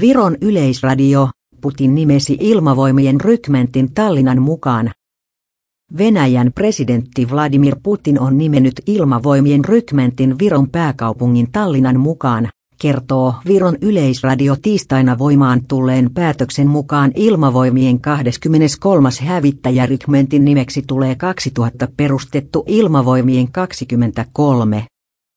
Viron yleisradio, Putin nimesi ilmavoimien rykmentin Tallinnan mukaan. Venäjän presidentti Vladimir Putin on nimennyt ilmavoimien rykmentin Viron pääkaupungin Tallinnan mukaan, kertoo Viron yleisradio tiistaina voimaan tulleen päätöksen mukaan ilmavoimien 23. hävittäjärykmentin nimeksi tulee 2000 perustettu ilmavoimien 23.